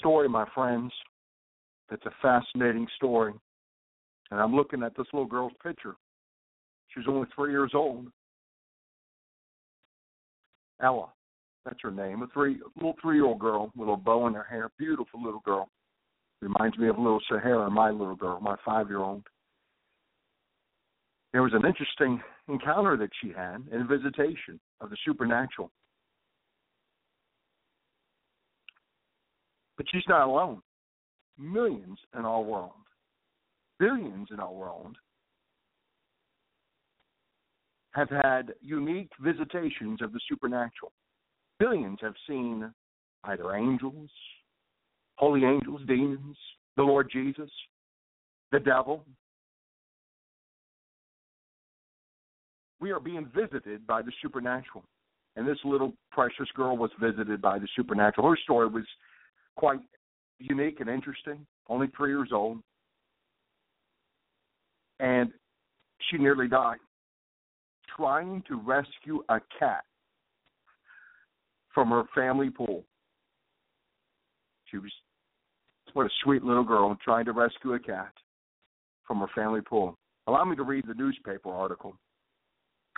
Story, my friends. It's a fascinating story. And I'm looking at this little girl's picture. She was only three years old. Ella, that's her name. A three little three year old girl with a bow in her hair. Beautiful little girl. Reminds me of little Sahara, my little girl, my five year old. There was an interesting encounter that she had and visitation of the supernatural. But she's not alone. Millions in our world, billions in our world, have had unique visitations of the supernatural. Billions have seen either angels, holy angels, demons, the Lord Jesus, the devil. We are being visited by the supernatural. And this little precious girl was visited by the supernatural. Her story was quite unique and interesting, only three years old. And she nearly died trying to rescue a cat from her family pool. She was, what a sweet little girl, trying to rescue a cat from her family pool. Allow me to read the newspaper article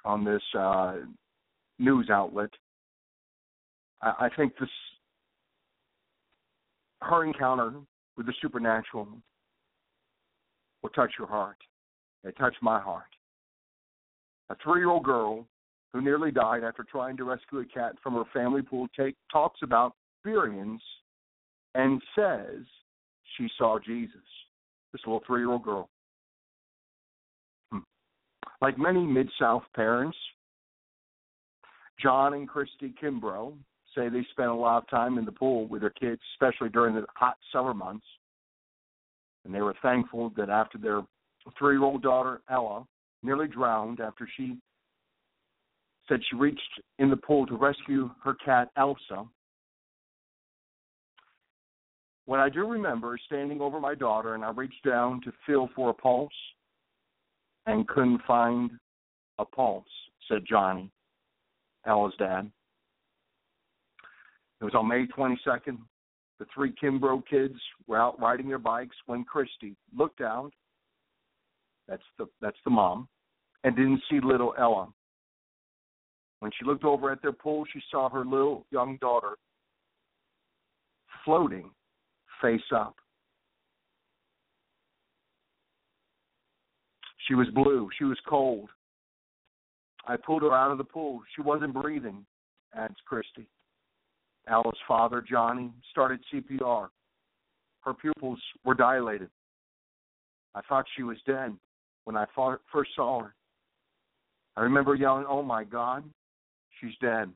on this uh, news outlet. I, I think this her encounter with the supernatural will touch your heart. It touched my heart. A three year old girl who nearly died after trying to rescue a cat from her family pool take, talks about experience and says she saw Jesus. This little three year old girl. Hmm. Like many Mid South parents, John and Christy Kimbrough say they spent a lot of time in the pool with their kids, especially during the hot summer months. And they were thankful that after their three year old daughter, Ella, nearly drowned after she said she reached in the pool to rescue her cat, Elsa. What I do remember is standing over my daughter, and I reached down to feel for a pulse and couldn't find a pulse, said Johnny, Ella's dad. It was on May 22nd. The three Kimbrough kids were out riding their bikes when Christy looked out. That's the that's the mom, and didn't see little Ella. When she looked over at their pool, she saw her little young daughter floating face up. She was blue. She was cold. I pulled her out of the pool. She wasn't breathing, adds Christy. Ella's father, Johnny, started CPR. Her pupils were dilated. I thought she was dead when I first saw her. I remember yelling, Oh my God, she's dead.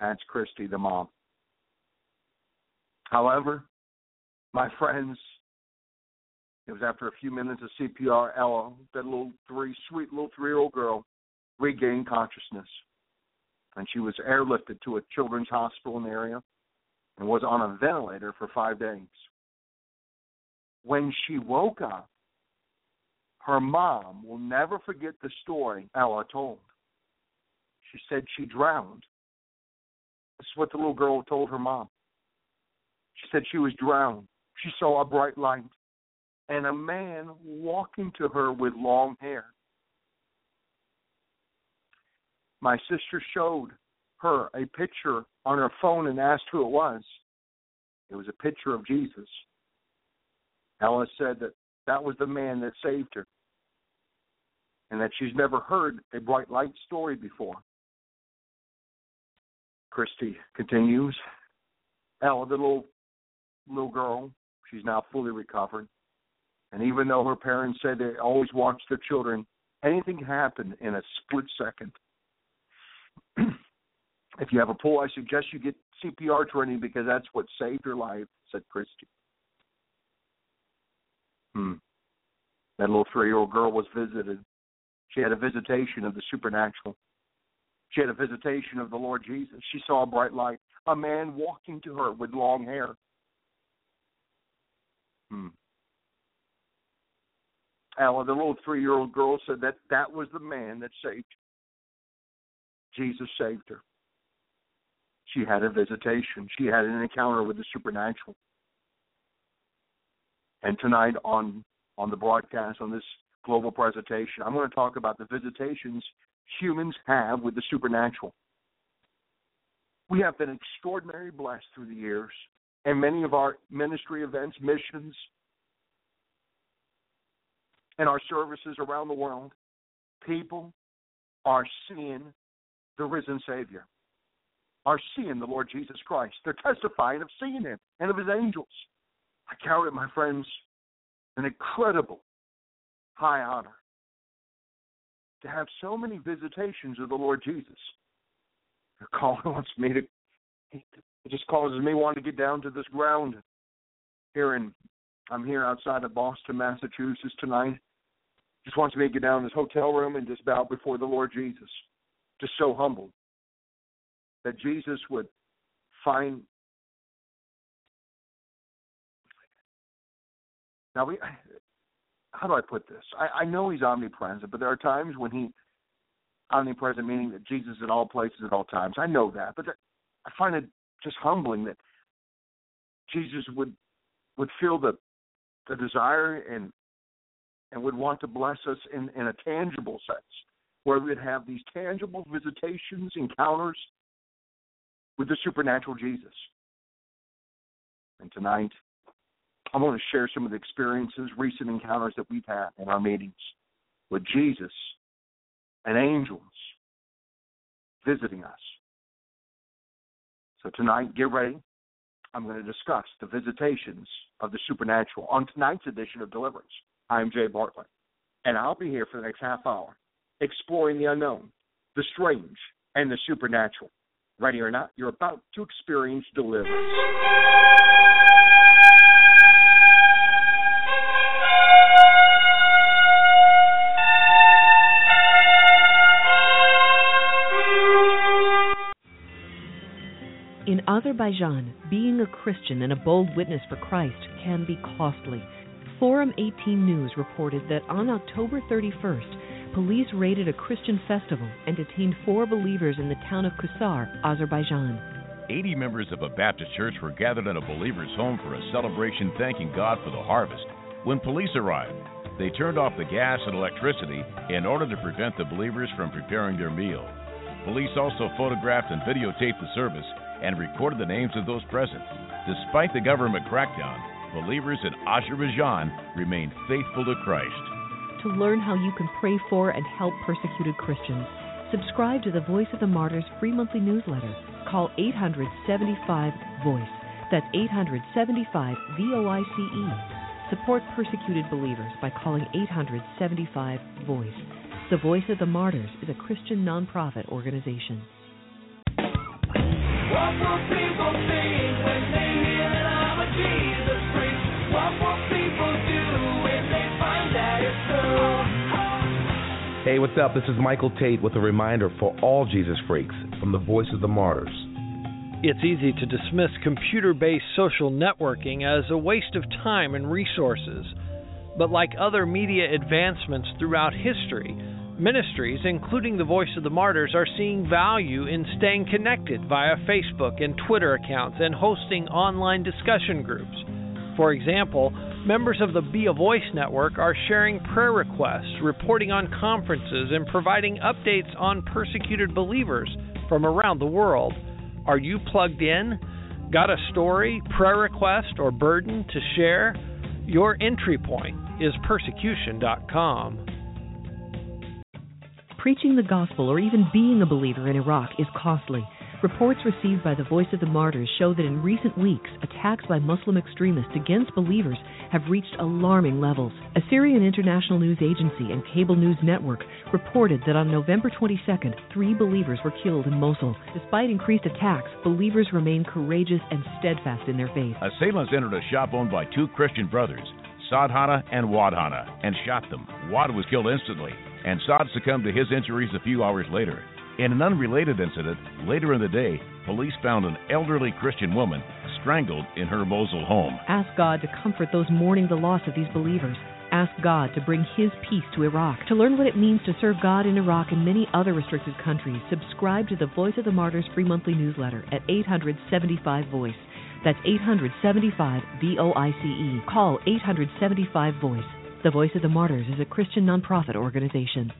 That's Christy, the mom. However, my friends, it was after a few minutes of CPR, Ella, that little three, sweet little three year old girl, regained consciousness and she was airlifted to a children's hospital in the area and was on a ventilator for five days. When she woke up, her mom will never forget the story Ella told. She said she drowned. This is what the little girl told her mom. She said she was drowned. She saw a bright light and a man walking to her with long hair. My sister showed her a picture on her phone and asked who it was, it was a picture of Jesus. Ella said that that was the man that saved her and that she's never heard a bright light story before. Christy continues. Ella, the little little girl, she's now fully recovered. And even though her parents said they always watch their children, anything happened in a split second. if you have a pull, I suggest you get CPR training because that's what saved your life, said Christy. Hmm. That little three year old girl was visited. She had a visitation of the supernatural. She had a visitation of the Lord Jesus. She saw a bright light, a man walking to her with long hair. Hmm. Ella, the little three year old girl, said that that was the man that saved. Jesus saved her. She had a visitation. She had an encounter with the supernatural. And tonight on on the broadcast on this global presentation, I'm going to talk about the visitations humans have with the supernatural. We have been extraordinarily blessed through the years, and many of our ministry events, missions, and our services around the world, people are seeing the risen Savior, are seeing the Lord Jesus Christ. They're testifying of seeing Him and of His angels. I count it, my friends, an incredible high honor to have so many visitations of the Lord Jesus. Your call wants me to it just causes me want to get down to this ground here in I'm here outside of Boston, Massachusetts tonight. Just wants me to get down in this hotel room and just bow before the Lord Jesus. Just so humbled that Jesus would find now we how do I put this? I, I know he's omnipresent, but there are times when he omnipresent meaning that Jesus is at all places at all times. I know that, but I find it just humbling that Jesus would would feel the the desire and and would want to bless us in, in a tangible sense, where we'd have these tangible visitations, encounters with the supernatural Jesus. And tonight, I want to share some of the experiences, recent encounters that we've had in our meetings with Jesus and angels visiting us. So tonight, get ready. I'm going to discuss the visitations of the supernatural on tonight's edition of Deliverance. I'm Jay Bartlett, and I'll be here for the next half hour exploring the unknown, the strange, and the supernatural. Ready or not, you're about to experience deliverance. In Azerbaijan, being a Christian and a bold witness for Christ can be costly. Forum 18 News reported that on October 31st, police raided a Christian festival and detained four believers in the town of Kusar, Azerbaijan. 80 members of a Baptist church were gathered in a believer's home for a celebration thanking God for the harvest. When police arrived, they turned off the gas and electricity in order to prevent the believers from preparing their meal. Police also photographed and videotaped the service and recorded the names of those present. Despite the government crackdown, believers in Azerbaijan remained faithful to Christ. To learn how you can pray for and help persecuted Christians, subscribe to the Voice of the Martyrs free monthly newsletter. Call 875 VOICE. That's 875 V O I C E. Support persecuted believers by calling 875 VOICE. The Voice of the Martyrs is a Christian nonprofit organization. What will people think when they Hey, what's up? This is Michael Tait with a reminder for all Jesus freaks from the Voice of the Martyrs. It's easy to dismiss computer based social networking as a waste of time and resources. But like other media advancements throughout history, ministries, including the Voice of the Martyrs, are seeing value in staying connected via Facebook and Twitter accounts and hosting online discussion groups. For example, members of the Be a Voice network are sharing prayer requests, reporting on conferences, and providing updates on persecuted believers from around the world. Are you plugged in? Got a story, prayer request, or burden to share? Your entry point is persecution.com. Preaching the gospel or even being a believer in Iraq is costly. Reports received by the Voice of the Martyrs show that in recent weeks, attacks by Muslim extremists against believers have reached alarming levels. Assyrian International News Agency and Cable News Network reported that on November 22nd, three believers were killed in Mosul. Despite increased attacks, believers remain courageous and steadfast in their faith. Assailants entered a shop owned by two Christian brothers, Saad Hanna and Waad Hanna, and shot them. Waad was killed instantly, and Saad succumbed to his injuries a few hours later. In an unrelated incident, later in the day, police found an elderly Christian woman strangled in her Mosul home. Ask God to comfort those mourning the loss of these believers. Ask God to bring His peace to Iraq. To learn what it means to serve God in Iraq and many other restricted countries, subscribe to the Voice of the Martyrs free monthly newsletter at 875 Voice. That's 875 V O I C E. Call 875 Voice. The Voice of the Martyrs is a Christian nonprofit organization.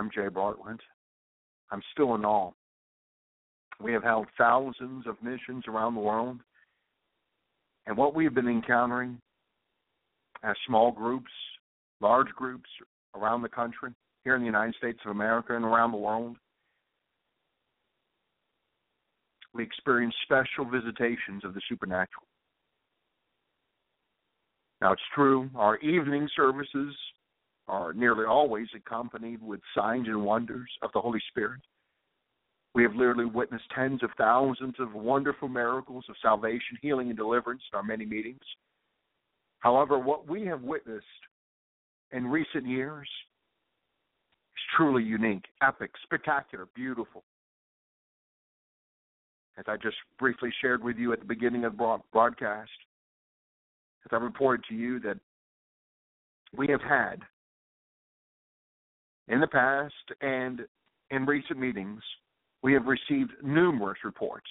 I'm Jay Bartlett. I'm still in awe. We have held thousands of missions around the world, and what we've been encountering as small groups, large groups around the country, here in the United States of America and around the world, we experience special visitations of the supernatural. Now, it's true, our evening services are nearly always accompanied with signs and wonders of the Holy Spirit. We have literally witnessed tens of thousands of wonderful miracles of salvation, healing, and deliverance in our many meetings. However, what we have witnessed in recent years is truly unique, epic, spectacular, beautiful. As I just briefly shared with you at the beginning of the broadcast, as I reported to you that we have had in the past and in recent meetings, we have received numerous reports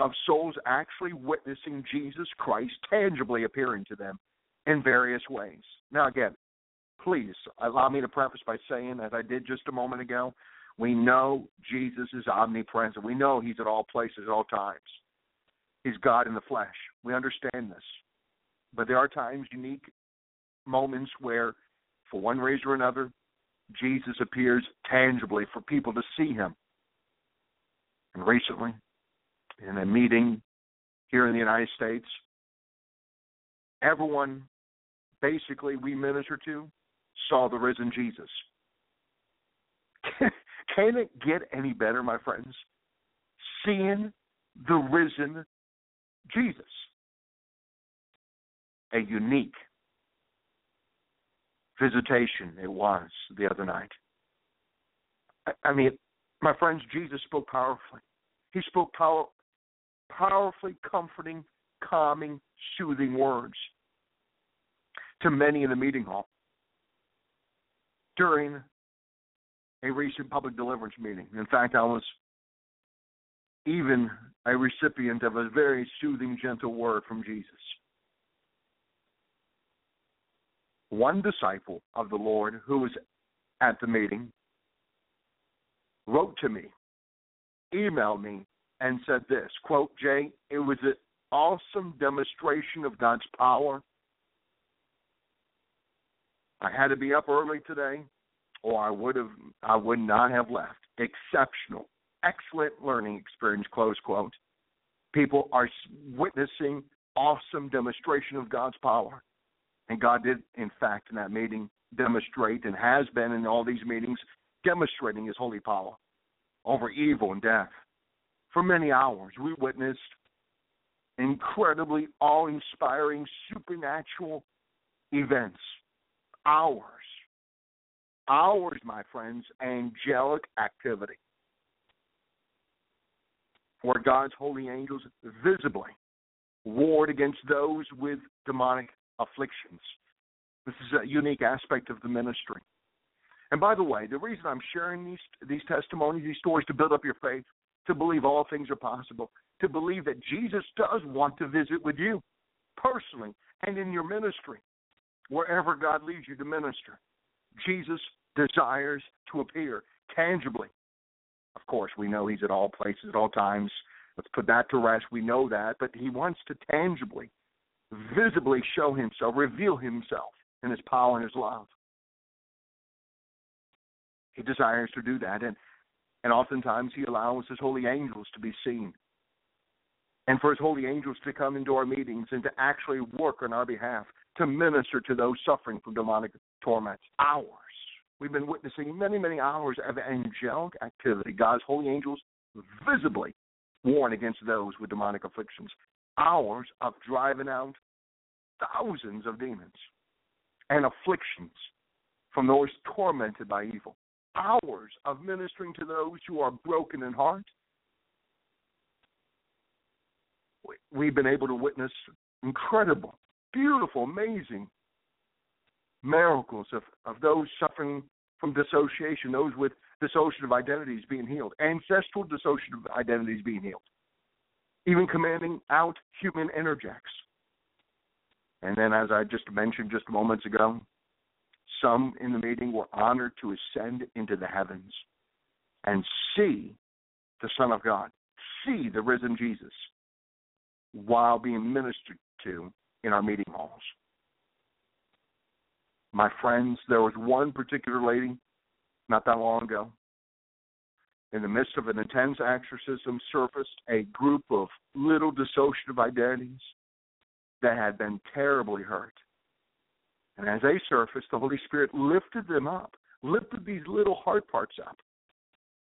of souls actually witnessing Jesus Christ tangibly appearing to them in various ways. Now, again, please allow me to preface by saying, as I did just a moment ago, we know Jesus is omnipresent. We know He's at all places at all times. He's God in the flesh. We understand this. But there are times, unique moments where, for one reason or another, Jesus appears tangibly for people to see him. And recently, in a meeting here in the United States, everyone basically we minister to saw the risen Jesus. Can it get any better, my friends? Seeing the risen Jesus. A unique visitation it was the other night. I, I mean, my friends, Jesus spoke powerfully. He spoke power, powerfully comforting, calming, soothing words to many in the meeting hall during a recent public deliverance meeting. In fact, I was even a recipient of a very soothing, gentle word from Jesus. One disciple of the Lord who was at the meeting wrote to me, emailed me, and said this quote, Jay, it was an awesome demonstration of God's power. I had to be up early today, or I would have I would not have left. Exceptional, excellent learning experience, close quote. People are witnessing awesome demonstration of God's power. And God did, in fact, in that meeting, demonstrate and has been in all these meetings, demonstrating his holy power over evil and death. For many hours, we witnessed incredibly awe inspiring supernatural events. Hours. Hours, my friends, angelic activity. where God's holy angels visibly warred against those with demonic afflictions. This is a unique aspect of the ministry. And by the way, the reason I'm sharing these these testimonies, these stories, to build up your faith, to believe all things are possible, to believe that Jesus does want to visit with you personally and in your ministry, wherever God leads you to minister. Jesus desires to appear tangibly. Of course, we know He's at all places at all times. Let's put that to rest. We know that, but He wants to tangibly, visibly show Himself, reveal Himself in His power and His love. He desires to do that, and and oftentimes He allows His holy angels to be seen, and for His holy angels to come into our meetings and to actually work on our behalf to minister to those suffering from demonic torments. Hours. We've been witnessing many, many hours of angelic activity. God's holy angels visibly warn against those with demonic afflictions. Hours of driving out thousands of demons and afflictions from those tormented by evil. Hours of ministering to those who are broken in heart. We've been able to witness incredible, beautiful, amazing miracles of, of those suffering from dissociation, those with dissociative identities being healed, ancestral dissociative identities being healed, even commanding out human introjects. And then, as I just mentioned just moments ago, some in the meeting were honored to ascend into the heavens and see the Son of God, see the risen Jesus while being ministered to in our meeting halls. My friends, there was one particular lady not that long ago. In the midst of an intense exorcism, surfaced a group of little dissociative identities that had been terribly hurt. And as they surfaced, the Holy Spirit lifted them up, lifted these little heart parts up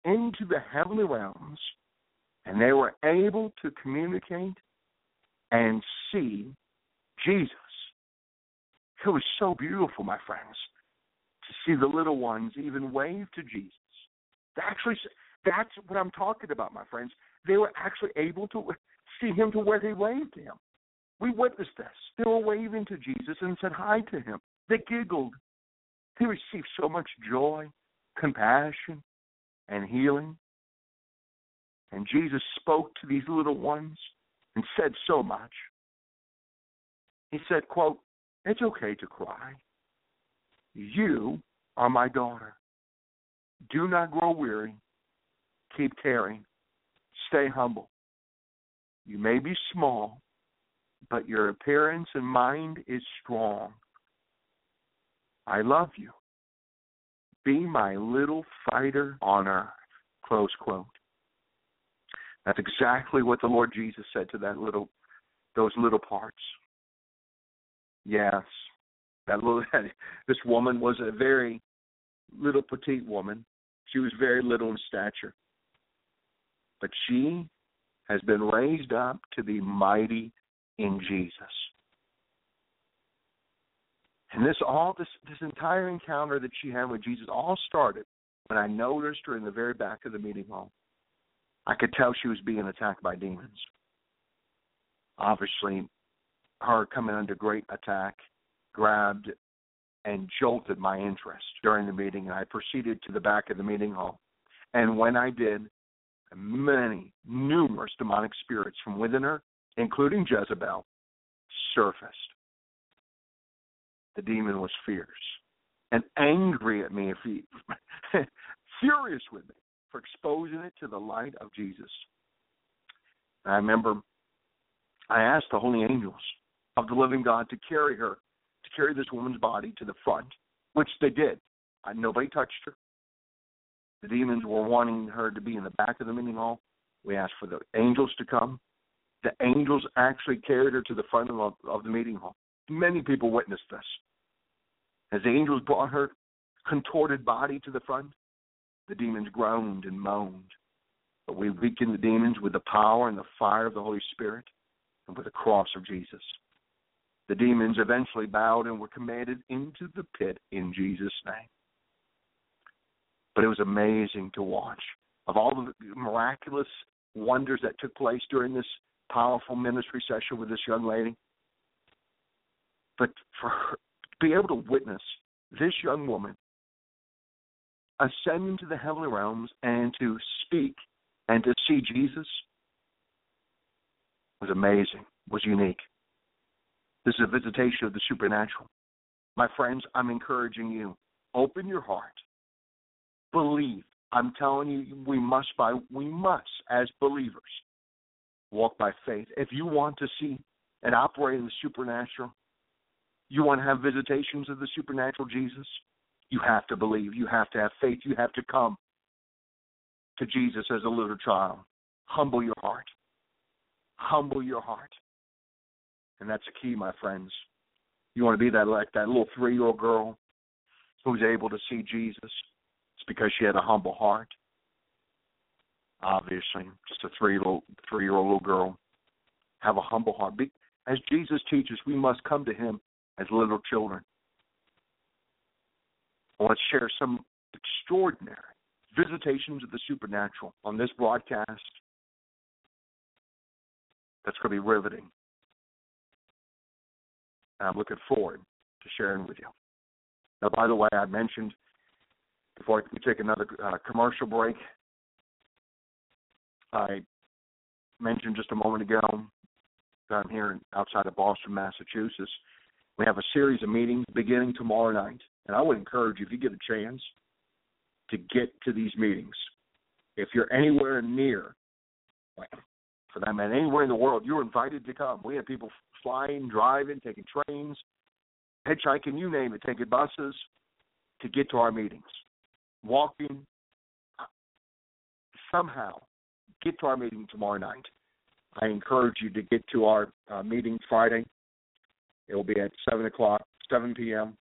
into the heavenly realms, and they were able to communicate and see Jesus. It was so beautiful, my friends, to see the little ones even wave to Jesus. To Actually, that's what I'm talking about, my friends. They were actually able to see him to where they waved to him. We witnessed this. They were waving to Jesus and said hi to him. They giggled. They received so much joy, compassion, and healing. And Jesus spoke to these little ones and said so much. He said, quote, It's okay to cry. You are my daughter. Do not grow weary. Keep caring. Stay humble. You may be small, but your appearance and mind is strong. I love you. Be my little fighter on earth. Close quote. That's exactly what the Lord Jesus said to that little those little parts. Yes. That little this woman was a very little petite woman. She was very little in stature. But she has been raised up to be mighty in Jesus. And this all this this entire encounter that she had with Jesus all started when I noticed her in the very back of the meeting hall. I could tell she was being attacked by demons. Obviously, her coming under great attack grabbed and jolted my interest during the meeting, and I proceeded to the back of the meeting hall. And when I did, many, numerous demonic spirits from within her, including Jezebel, surfaced. The demon was fierce and angry at me, furious with me for exposing it to the light of Jesus. And I remember I asked the holy angels of the living God to carry her, to carry this woman's body to the front, which they did. I, nobody touched her. The demons were wanting her to be in the back of the meeting hall. We asked for the angels to come. The angels actually carried her to the front of, of the meeting hall. Many people witnessed this. As the angels brought her contorted body to the front, the demons groaned and moaned. But we weakened the demons with the power and the fire of the Holy Spirit and with the cross of Jesus. The demons eventually bowed and were commanded into the pit in Jesus' name. But it was amazing to watch. Of all the miraculous wonders that took place during this powerful ministry session with this young lady. But for her to be able to witness this young woman ascend into the heavenly realms and to speak and to see Jesus was amazing, was unique. This is a visitation of the supernatural. My friends, I'm encouraging you. Open your heart. Believe. I'm telling you, we must by we must, as believers, walk by faith. If you want to see and operate in the supernatural, you want to have visitations of the supernatural Jesus, you have to believe. You have to have faith. You have to come to Jesus as a little child. Humble your heart. Humble your heart. And that's the key, my friends. You want to be that like that little three year old girl who's able to see Jesus. Because she had a humble heart. Obviously, just a three old three year old little girl. Have a humble heart. Be, as Jesus teaches, we must come to him as little children. I want to share some extraordinary visitations of the supernatural on this broadcast. That's going to be riveting. I'm looking forward to sharing with you. Now, by the way, I mentioned before we take another uh, commercial break, I mentioned just a moment ago that I'm here outside of Boston, Massachusetts. We have a series of meetings beginning tomorrow night. And I would encourage you, if you get a chance, to get to these meetings. If you're anywhere near, for that matter, anywhere in the world, you're invited to come. We have people flying, driving, taking trains, hitchhiking, you name it, taking buses to get to our meetings. Walking, somehow get to our meeting tomorrow night. I encourage you to get to our uh, meeting Friday. It will be at 7 o'clock, 7 p.m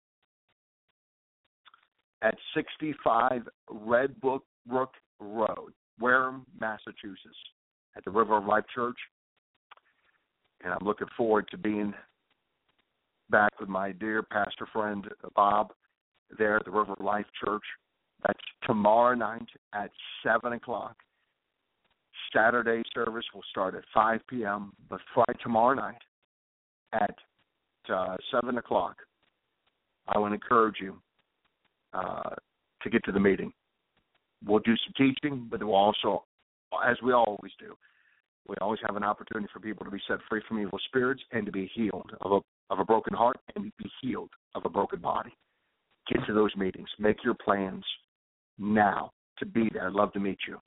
at 65 Red Brook Road, Wareham, Massachusetts, at the River of Life Church. And I'm looking forward to being back with my dear pastor friend Bob there at the River of Life Church. That's tomorrow night at 7 o'clock. Saturday service will start at 5 p.m., but Friday tomorrow night at uh, 7 o'clock. I would encourage you uh, to get to the meeting. We'll do some teaching, but we'll also, as we always do, we always have an opportunity for people to be set free from evil spirits and to be healed of a of a broken heart and be healed of a broken body. Get to those meetings. Make your plans now to be there. I'd love to meet you.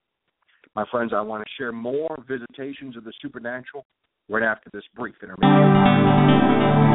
My friends, I want to share more visitations of the supernatural right after this brief intermission.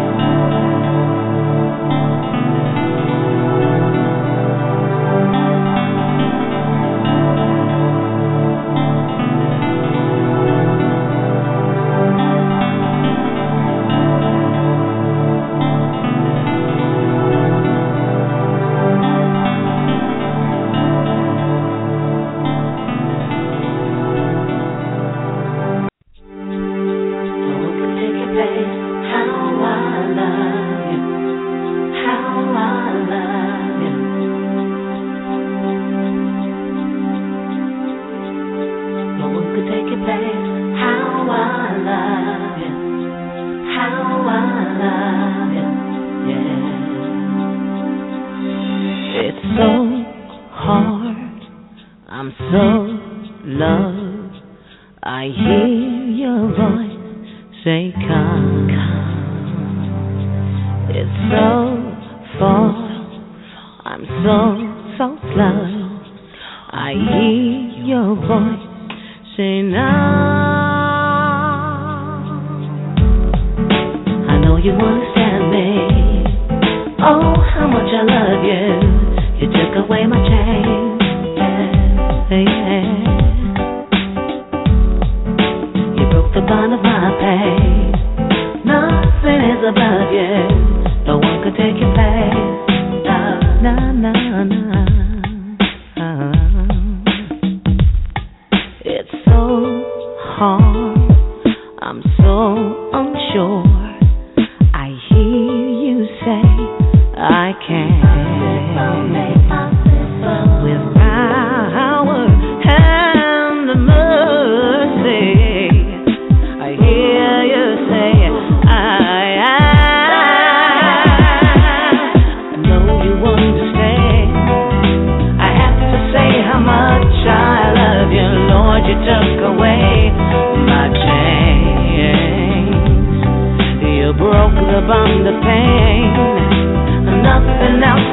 I'm so unsure.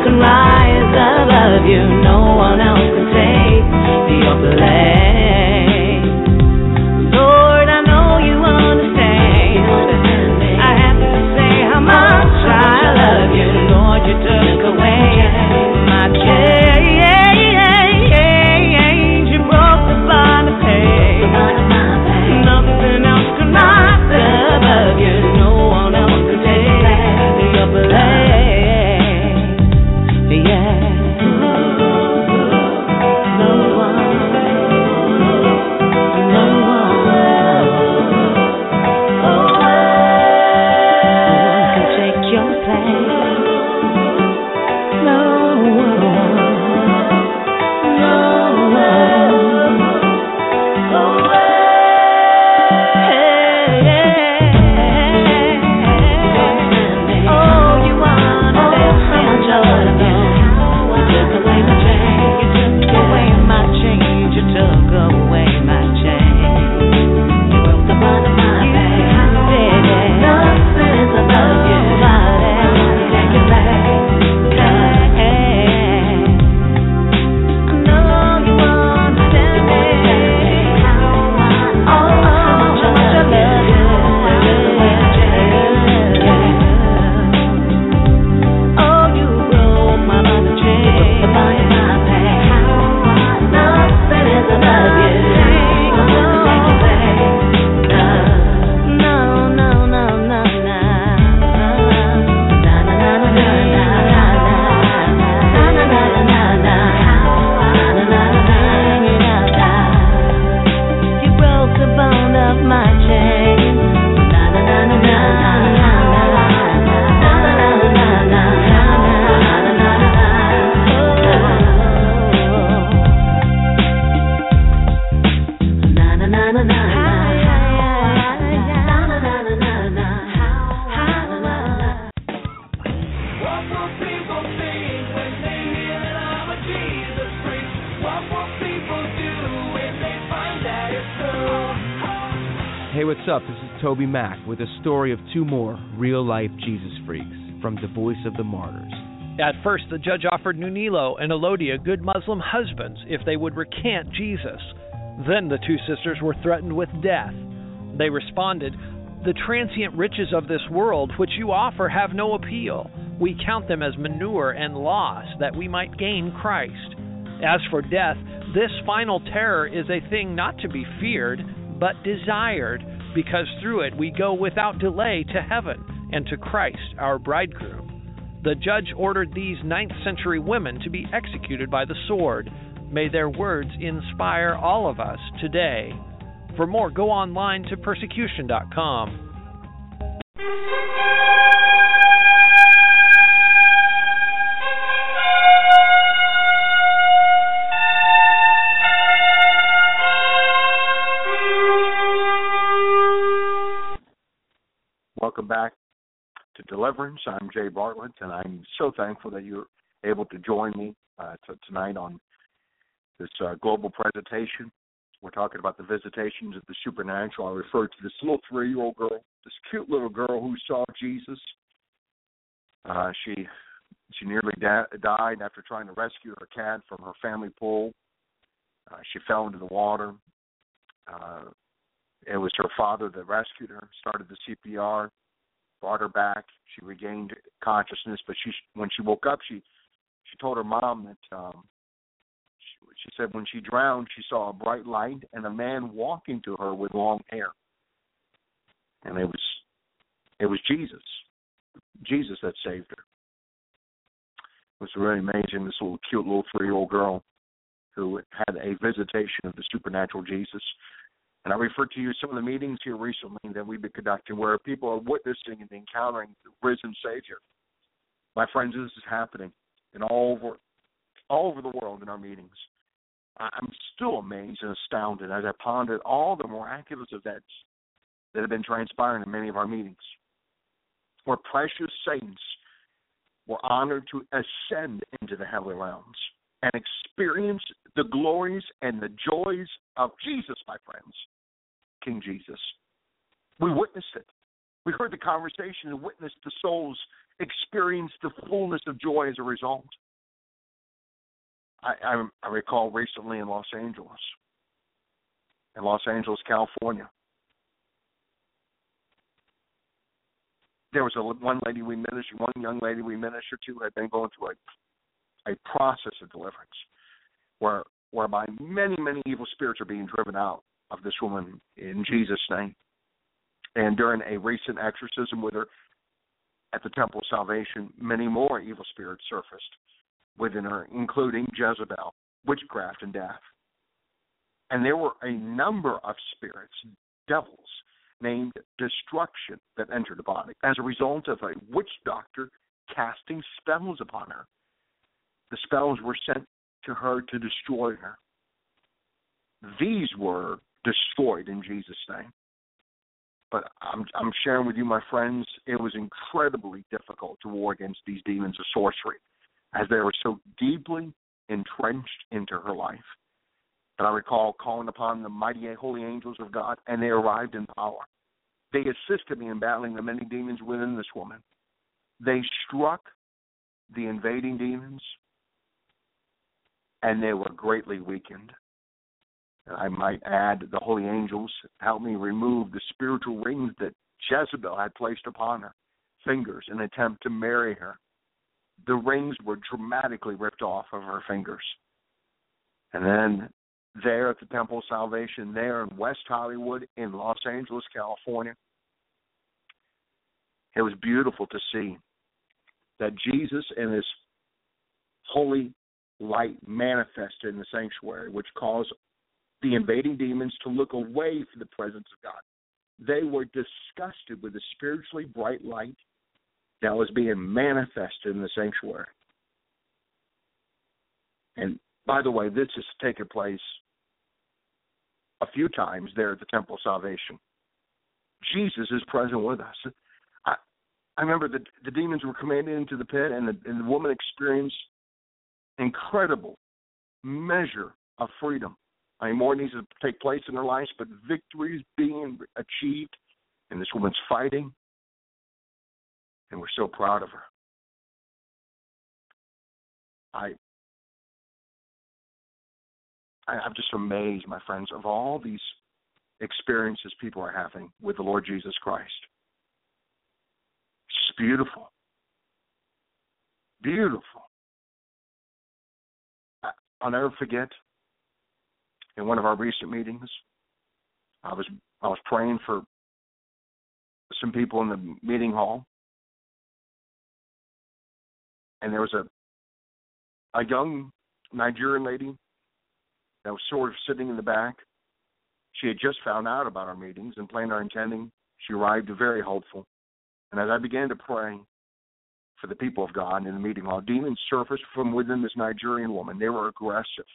Can rise above you. No one else can take your place. Up? This is TobyMac with a story of two more real life Jesus freaks from the Voice of the Martyrs. At first, the judge offered Nunilo and Elodia good Muslim husbands if they would recant Jesus. Then the two sisters were threatened with death. They responded, The transient riches of this world which you offer have no appeal. We count them as manure and loss that we might gain Christ. As for death, this final terror is a thing not to be feared, but desired, because through it we go without delay to heaven and to Christ our bridegroom. The judge ordered these ninth century women to be executed by the sword. May their words inspire all of us today. For more, go online to persecution.com. Welcome back to Deliverance. I'm Jay Bartlett, and I'm so thankful that you're able to join me uh, t- tonight on this uh, global presentation. We're talking about the visitations of the supernatural. I refer to this little three-year-old girl, this cute little girl who saw Jesus. Uh, she she nearly da- died after trying to rescue her cat from her family pool. Uh, she fell into the water. Uh, it was her father that rescued her, started the CPR, brought her back. She regained consciousness, but she when she woke up, she she told her mom that um she, she said when she drowned, she saw a bright light and a man walking to her with long hair, and it was it was Jesus, Jesus that saved her. It was really amazing. This little cute little three year old girl who had a visitation of the supernatural Jesus. And I refer to you some of the meetings here recently that we've been conducting where people are witnessing and encountering the risen Savior. My friends, this is happening in all over all over the world in our meetings. I'm still amazed and astounded as I pondered all the miraculous events that have been transpiring in many of our meetings, where precious saints were honored to ascend into the heavenly realms and experience the glories and the joys of Jesus, my friends. King Jesus. We witnessed it. We heard the conversation and witnessed the souls experience the fullness of joy as a result. I, I, I recall recently in Los Angeles, in Los Angeles, California, there was a one lady we ministered, one young lady we ministered to had been going through a a process of deliverance, where whereby many many evil spirits are being driven out of this woman in Jesus' name. And during a recent exorcism with her at the Temple of Salvation, many more evil spirits surfaced within her, including Jezebel, witchcraft, and death. And there were a number of spirits, devils, named Destruction that entered the body as a result of a witch doctor casting spells upon her. The spells were sent to her to destroy her. These were destroyed in Jesus' name. But I'm, I'm sharing with you, my friends, it was incredibly difficult to war against these demons of sorcery as they were so deeply entrenched into her life. But I recall calling upon the mighty holy angels of God, and they arrived in power. They assisted me in battling the many demons within this woman. They struck the invading demons, and they were greatly weakened. I might add, the holy angels helped me remove the spiritual rings that Jezebel had placed upon her fingers in attempt to marry her. The rings were dramatically ripped off of her fingers. And then there at the Temple of Salvation, there in West Hollywood, in Los Angeles, California, it was beautiful to see that Jesus and his holy light manifested in the sanctuary, which caused the invading demons to look away from the presence of God. They were disgusted with the spiritually bright light that was being manifested in the sanctuary. And by the way, this has taken place a few times there at the Temple of Salvation. Jesus is present with us. I, I remember the the demons were commanded into the pit, and the, and the woman experienced incredible measure of freedom. Mean, more needs to take place in their lives, but victory is being achieved, and this woman's fighting, and we're so proud of her. I, I I'm just amazed, my friends, of all these experiences people are having with the Lord Jesus Christ. It's beautiful, beautiful. I'll never forget in one of our recent meetings. I was I was praying for some people in the meeting hall, and there was a a young Nigerian lady that was sort of sitting in the back. She had just found out about our meetings and planned on attending. She arrived very hopeful, and as I began to pray for the people of God in the meeting hall, demons surfaced from within this Nigerian woman. They were aggressive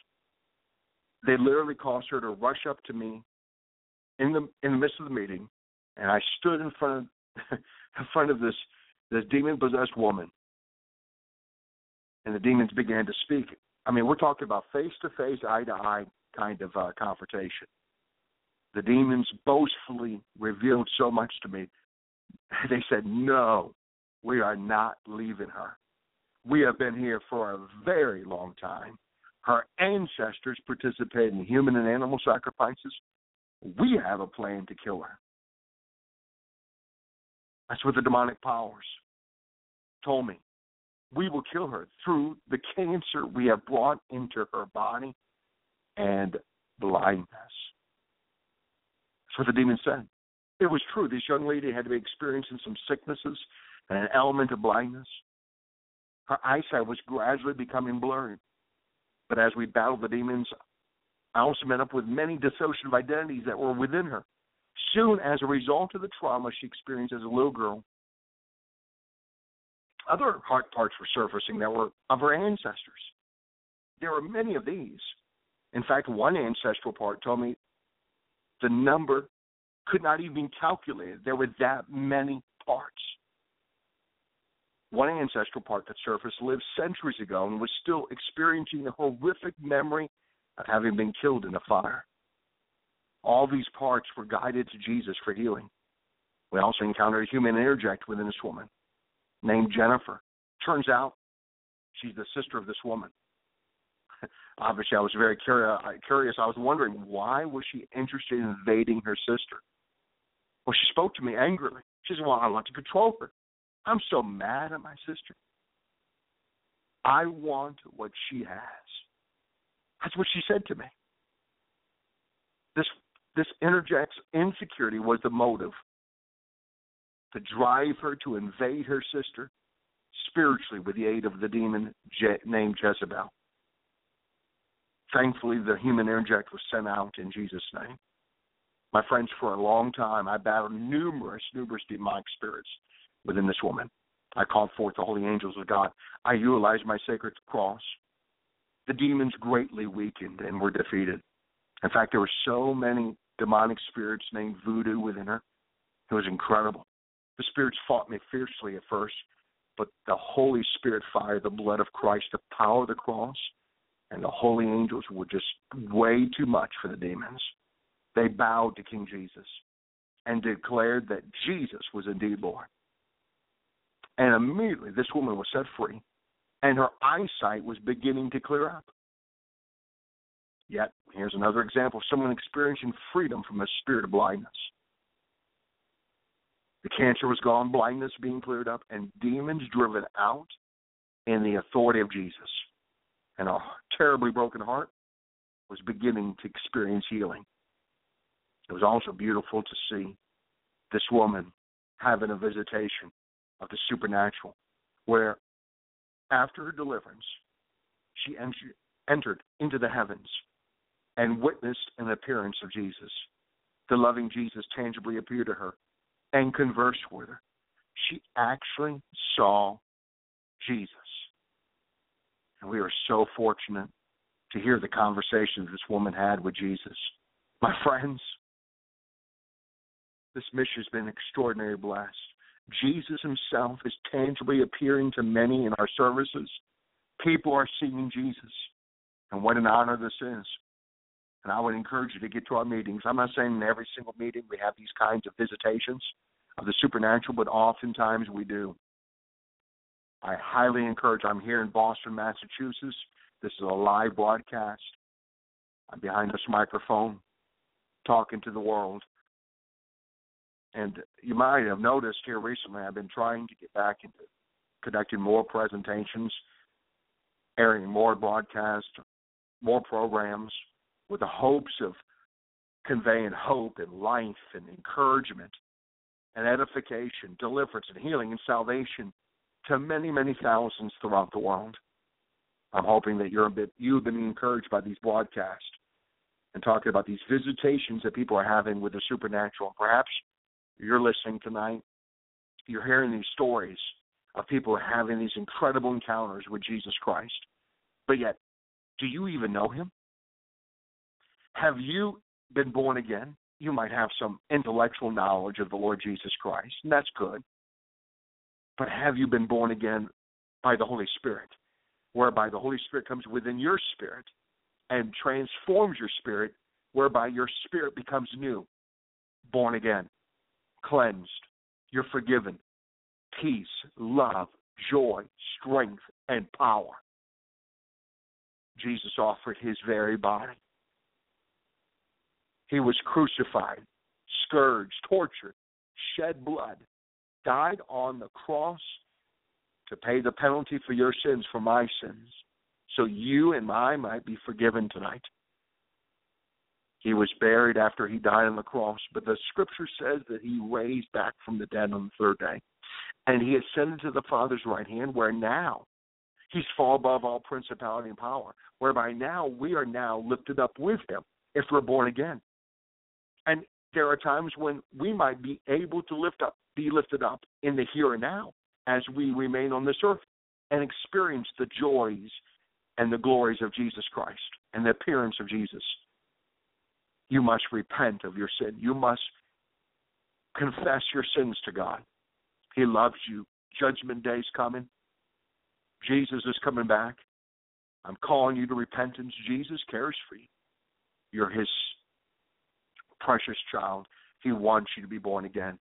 they literally caused her to rush up to me in the in the midst of the meeting, and I stood in front of in front of this this demon possessed woman, and the demons began to speak. I mean, we're talking about face to face, eye to eye kind of uh, confrontation. The demons boastfully revealed so much to me. They said, "No, we are not leaving her. We have been here for a very long time." Her ancestors participated in human and animal sacrifices. We have a plan to kill her. That's what the demonic powers told me. We will kill her through the cancer we have brought into her body and blindness. That's what the demon said. It was true. This young lady had to be experiencing some sicknesses and an element of blindness. Her eyesight was gradually becoming blurred. But as we battled the demons, I also met up with many dissociative identities that were within her. Soon, as a result of the trauma she experienced as a little girl, other heart parts were surfacing that were of her ancestors. There were many of these. In fact, one ancestral part told me the number could not even be calculated. There were that many parts. One ancestral part that surfaced lived centuries ago and was still experiencing the horrific memory of having been killed in a fire. All these parts were guided to Jesus for healing. We also encountered a human introject within this woman named Jennifer. Turns out she's the sister of this woman. Obviously, I was very uh, curious. I was wondering why was she interested in invading her sister? Well, she spoke to me angrily. She said, "Well, I want to control her. I'm so mad at my sister. I want what she has." That's what she said to me. This this introjects insecurity was the motive to drive her to invade her sister spiritually with the aid of the demon Je- named Jezebel. Thankfully, the human introject was sent out in Jesus' name. My friends, for a long time, I battled numerous, numerous demonic spirits within this woman. I called forth the holy angels of God. I utilized my sacred cross. The demons greatly weakened and were defeated. In fact, there were so many demonic spirits named voodoo within her. It was incredible. The spirits fought me fiercely at first, but the Holy Spirit fire, the blood of Christ, the power of the cross, and the holy angels were just way too much for the demons. They bowed to King Jesus and declared that Jesus was indeed Lord. And immediately this woman was set free, and her eyesight was beginning to clear up. Yet, here's another example of someone experiencing freedom from a spirit of blindness. The cancer was gone, blindness being cleared up, and demons driven out in the authority of Jesus. And a terribly broken heart was beginning to experience healing. It was also beautiful to see this woman having a visitation of the supernatural, where after her deliverance, she entered into the heavens and witnessed an appearance of Jesus. The loving Jesus tangibly appeared to her and conversed with her. She actually saw Jesus. And we are so fortunate to hear the conversations this woman had with Jesus. My friends, this mission has been extraordinarily blessed. Jesus himself is tangibly appearing to many in our services. People are seeing Jesus. And what an honor this is. And I would encourage you to get to our meetings. I'm not saying in every single meeting we have these kinds of visitations of the supernatural, but oftentimes we do. I highly encourage. I'm here in Boston, Massachusetts. This is a live broadcast. I'm behind this microphone talking to the world. And you might have noticed here recently, I've been trying to get back into conducting more presentations, airing more broadcasts, more programs with the hopes of conveying hope and life and encouragement and edification, deliverance and healing and salvation to many, many thousands throughout the world. I'm hoping that you're a bit you've been encouraged by these broadcasts and talking about these visitations that people are having with the supernatural. Perhaps you're listening tonight, you're hearing these stories of people having these incredible encounters with Jesus Christ. But yet, do you even know him? Have you been born again? You might have some intellectual knowledge of the Lord Jesus Christ, and that's good. But have you been born again by the Holy Spirit? Whereby the Holy Spirit comes within your spirit and transforms your spirit, whereby your spirit becomes new, born again, cleansed, you're forgiven, peace, love, joy, strength, and power. Jesus offered his very body he was crucified, scourged, tortured, shed blood, died on the cross to pay the penalty for your sins, for my sins, so you and I might be forgiven tonight. He was buried after he died on the cross, but the scripture says that he raised back from the dead on the third day. And he ascended to the Father's right hand, where now he's far above all principality and power, whereby now we are now lifted up with him if we're born again. And there are times when we might be able to lift up, be lifted up in the here and now as we remain on this earth and experience the joys and the glories of Jesus Christ and the appearance of Jesus. You must repent of your sin. You must confess your sins to God. He loves you. Judgment day's coming. Jesus is coming back. I'm calling you to repentance. Jesus cares for you. You're his precious child. He wants you to be born again.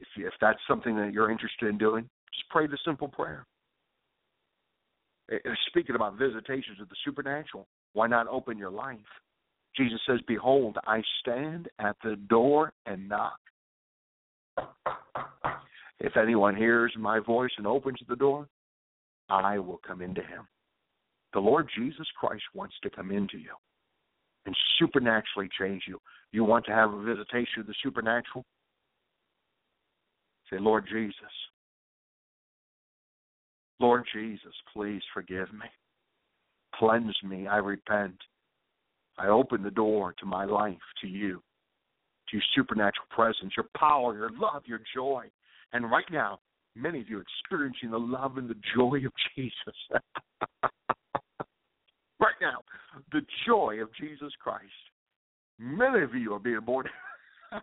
If you, if that's something that you're interested in doing, just pray the simple prayer. Eh, eh, Speaking about visitations of the supernatural, why not open your life? Jesus says, Behold, I stand at the door and knock. If anyone hears my voice and opens the door, I will come into him. The Lord Jesus Christ wants to come into you and supernaturally change you. You want to have a visitation of the supernatural? Say, Lord Jesus, Lord Jesus, please forgive me. Cleanse me. I repent. I open the door to my life, to you, to your supernatural presence, your power, your love, your joy. And right now, many of you are experiencing the love and the joy of Jesus. right now, the joy of Jesus Christ. Many of you are being born.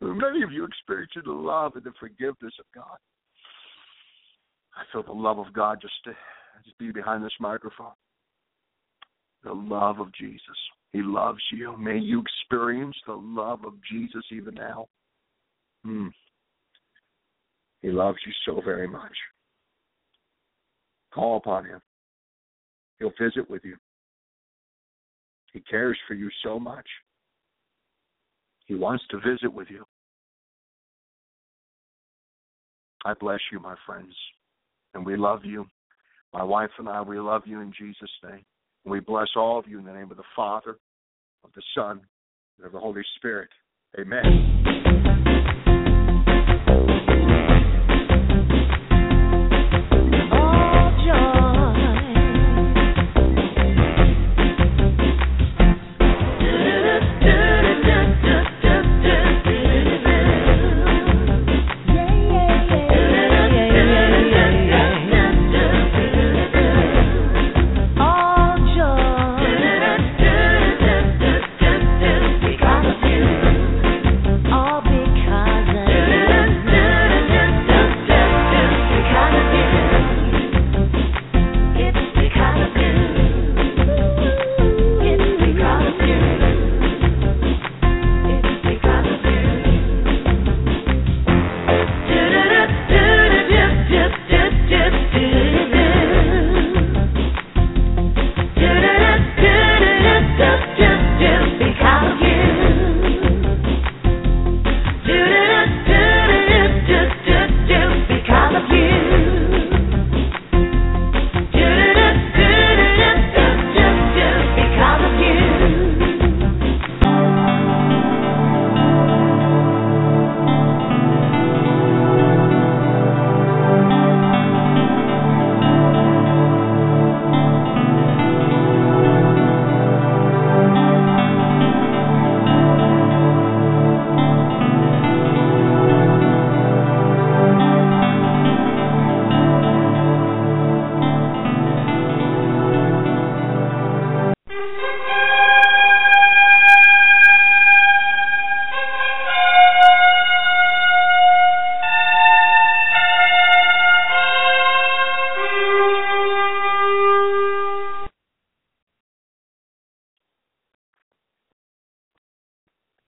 many of you experiencing the love and the forgiveness of God. I feel the love of God just to just be behind this microphone. The love of Jesus. He loves you. May you experience the love of Jesus even now. Hmm. He loves you so very much. Call upon him. He'll visit with you. He cares for you so much. He wants to visit with you. I bless you, my friends, and we love you. My wife and I, we love you in Jesus' name. We bless all of you in the name of the Father, of the Son, and of the Holy Spirit. Amen.